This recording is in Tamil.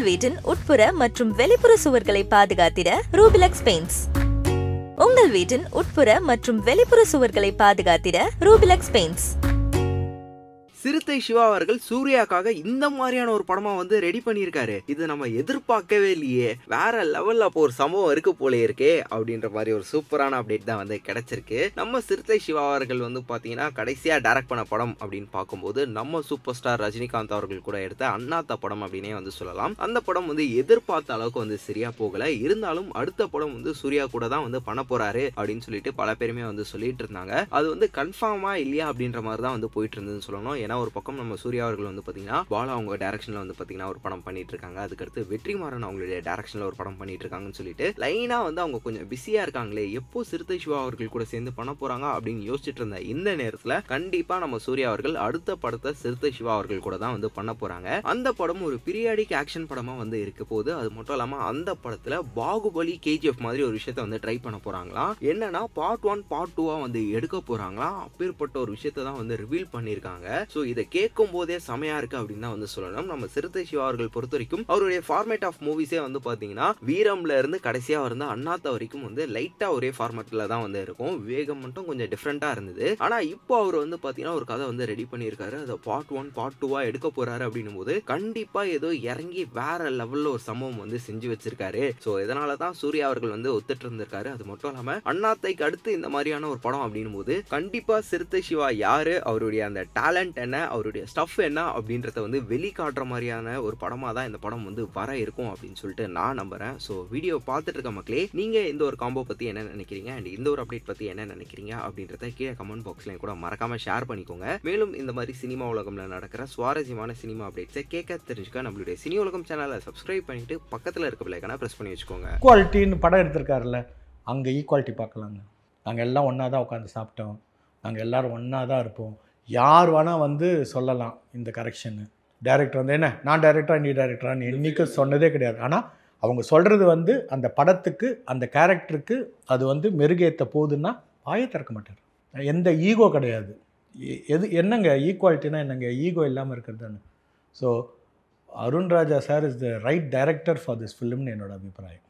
உங்கள் வீட்டின் உட்புற மற்றும் வெளிப்புற சுவர்களை பாதுகாத்திட ரூபிலக்ஸ் பெயிண்ட்ஸ் உங்கள் வீட்டின் உட்புற மற்றும் வெளிப்புற சுவர்களை பாதுகாத்திட ரூபிலக்ஸ் பெயிண்ட்ஸ் சிறுத்தை சிவா அவர்கள் சூர்யாக்காக இந்த மாதிரியான ஒரு படமா வந்து ரெடி பண்ணியிருக்காரு. இது நம்ம எதிர்பார்க்கவே இல்லையே. வேற லெவல்ல அப்போ ஒரு சம்பவம் இருக்கு போல இருக்கே அப்படின்ற மாதிரி ஒரு சூப்பரான அப்டேட் தான் வந்து கிடைச்சிருக்கு. நம்ம சிறுத்தை சிவா அவர்கள் வந்து பாத்தீங்கன்னா கடைசியா டைரக்ட் பண்ண படம் அப்படின்னு பார்க்கும்போது நம்ம சூப்பர் ஸ்டார் ரஜினிகாந்த் அவர்கள் கூட எடுத்த அண்ணாத்த படம் அப்படின்னே வந்து சொல்லலாம். அந்த படம் வந்து எதிர்பார்த்த அளவுக்கு வந்து சரியா போகல. இருந்தாலும் அடுத்த படம் வந்து சூர்யா கூட தான் வந்து பண்ண போறாரு அப்படின்னு சொல்லிட்டு பல பேருமே வந்து சொல்லிட்டு இருந்தாங்க. அது வந்து கன்ஃபார்மா இல்லையா அப்படின்ற மாதிரி தான் வந்து போயிட்டு இருந்ததுன்னு சொல்லணும். ஏன்னா ஒரு பக்கம் நம்ம சூர்யா அவர்கள் வந்து பார்த்தீங்கன்னா பாலா அவங்க டேரக்ஷனில் வந்து பார்த்தீங்கன்னா ஒரு படம் பண்ணிட்டு இருக்காங்க அதுக்கடுத்து வெற்றிமாறன் அவங்களுடைய டேரக்ஷனில் ஒரு படம் பண்ணிட்டு இருக்காங்கன்னு சொல்லிட்டு லைனாக வந்து அவங்க கொஞ்சம் பிஸியாக இருக்காங்களே எப்போ சிறுத்தை சிவா அவர்கள் கூட சேர்ந்து பண்ண போறாங்க அப்படின்னு யோசிச்சுட்டு இருந்த இந்த நேரத்தில் கண்டிப்பாக நம்ம சூர்யா அவர்கள் அடுத்த படத்தை சிறுத்தை சிவா அவர்கள் கூட தான் வந்து பண்ண போறாங்க. அந்த படம் ஒரு பீரியாடிக் ஆக்ஷன் படமாக வந்து இருக்க போது அது மட்டும் இல்லாமல் அந்த படத்தில் பாகுபலி கேஜிஎஃப் மாதிரி ஒரு விஷயத்த வந்து ட்ரை பண்ண போகிறாங்களாம் என்னன்னா பார்ட் ஒன் பார்ட் டூவாக வந்து எடுக்க போகிறாங்களாம் அப்பேற்பட்ட ஒரு விஷயத்தை தான் வந்து ரிவீல் பண்ணியிருக்காங்க. ஸோ ஸோ இதை கேட்கும் போதே செமையா இருக்கு அப்படின்னு தான் வந்து சொல்லணும். நம்ம சிறுத்தை சிவா அவர்கள் பொறுத்த வரைக்கும் அவருடைய ஃபார்மேட் ஆஃப் மூவிஸே வந்து பார்த்தீங்கன்னா வீரம்ல இருந்து கடைசியாக வந்து அண்ணாத்த வரைக்கும் வந்து லைட்டாக ஒரே ஃபார்மேட்டில் தான் வந்து இருக்கும். வேகம் மட்டும் கொஞ்சம் டிஃப்ரெண்ட்டாக இருந்தது. ஆனா இப்போ அவர் வந்து பார்த்தீங்கன்னா ஒரு கதை வந்து ரெடி பண்ணியிருக்காரு. அதை பார்ட் ஒன் பார்ட் டூவாக எடுக்க போறாரு அப்படின்னும் போது கண்டிப்பாக ஏதோ இறங்கி வேற லெவலில் ஒரு சம்பவம் வந்து செஞ்சு வச்சிருக்காரு. ஸோ இதனால தான் சூர்யா அவர்கள் வந்து ஒத்துட்டு இருந்திருக்காரு. அது மட்டும் இல்லாமல் அண்ணாத்தைக்கு அடுத்து இந்த மாதிரியான ஒரு படம் அப்படின்னும் போது கண்டிப்பாக சிறுத்தை சிவா யாரு? அவருடைய அந்த டேலண்ட் என்ன அவருடைய ஸ்டஃப் என்ன அப்படின்றத வந்து வெளிக்காட்டுற மாதிரியான ஒரு படமாக தான் இந்த படம் வந்து வர இருக்கும் அப்படின்னு சொல்லிட்டு நான் நம்புகிறேன் ஸோ வீடியோ பார்த்துட்டு இருக்க மக்களே நீங்கள் இந்த ஒரு காம்போ பற்றி என்ன நினைக்கிறீங்க? அண்ட் இந்த ஒரு அப்டேட் பற்றி என்ன நினைக்கிறீங்க? அப்படின்றத கீழே கமெண்ட் பாக்ஸ்லையும் கூட மறக்காமல் ஷேர் பண்ணிக்கோங்க. மேலும் இந்த மாதிரி சினிமா உலகம்ல நடக்கிற சுவாரஸ்யமான சினிமா அப்டேட்ஸை கேட்க தெரிஞ்சுக்க நம்மளுடைய சினி உலகம் சேனலை சப்ஸ்கிரைப் பண்ணிட்டு பக்கத்தில் இருக்க பிள்ளைக்கான ப்ரெஸ் பண்ணி வச்சுக்கோங்க. ஈக்குவாலிட்டின்னு படம் எடுத்திருக்காருல்ல அங்கே ஈக்குவாலிட்டி பார்க்கலாங்க. நாங்கள் எல்லாம் ஒன்றா தான் உட்காந்து சாப்பிட்டோம். நாங்கள் எல்லாரும் ஒன்றா தான் இருப்போம். யார் வேணால் வந்து சொல்லலாம் இந்த கரெக்ஷனு டைரக்டர் வந்து என்ன? நான் டைரக்டரா நீ டைரக்டரான்னு என்றைக்கும் சொன்னதே கிடையாது. ஆனால் அவங்க சொல்கிறது வந்து அந்த படத்துக்கு அந்த கேரக்டருக்கு அது வந்து மெருகேற்ற போகுதுன்னா வாயை திறக்க மாட்டார். எந்த ஈகோ கிடையாது. எ- எது என்னங்க? ஈக்குவாலிட்டினா என்னங்க? ஈகோ இல்லாமல் இருக்கிறது so Arunraja sir is the right director for this ஃபிலிம்னு என்னோட அபிப்பிராயம்.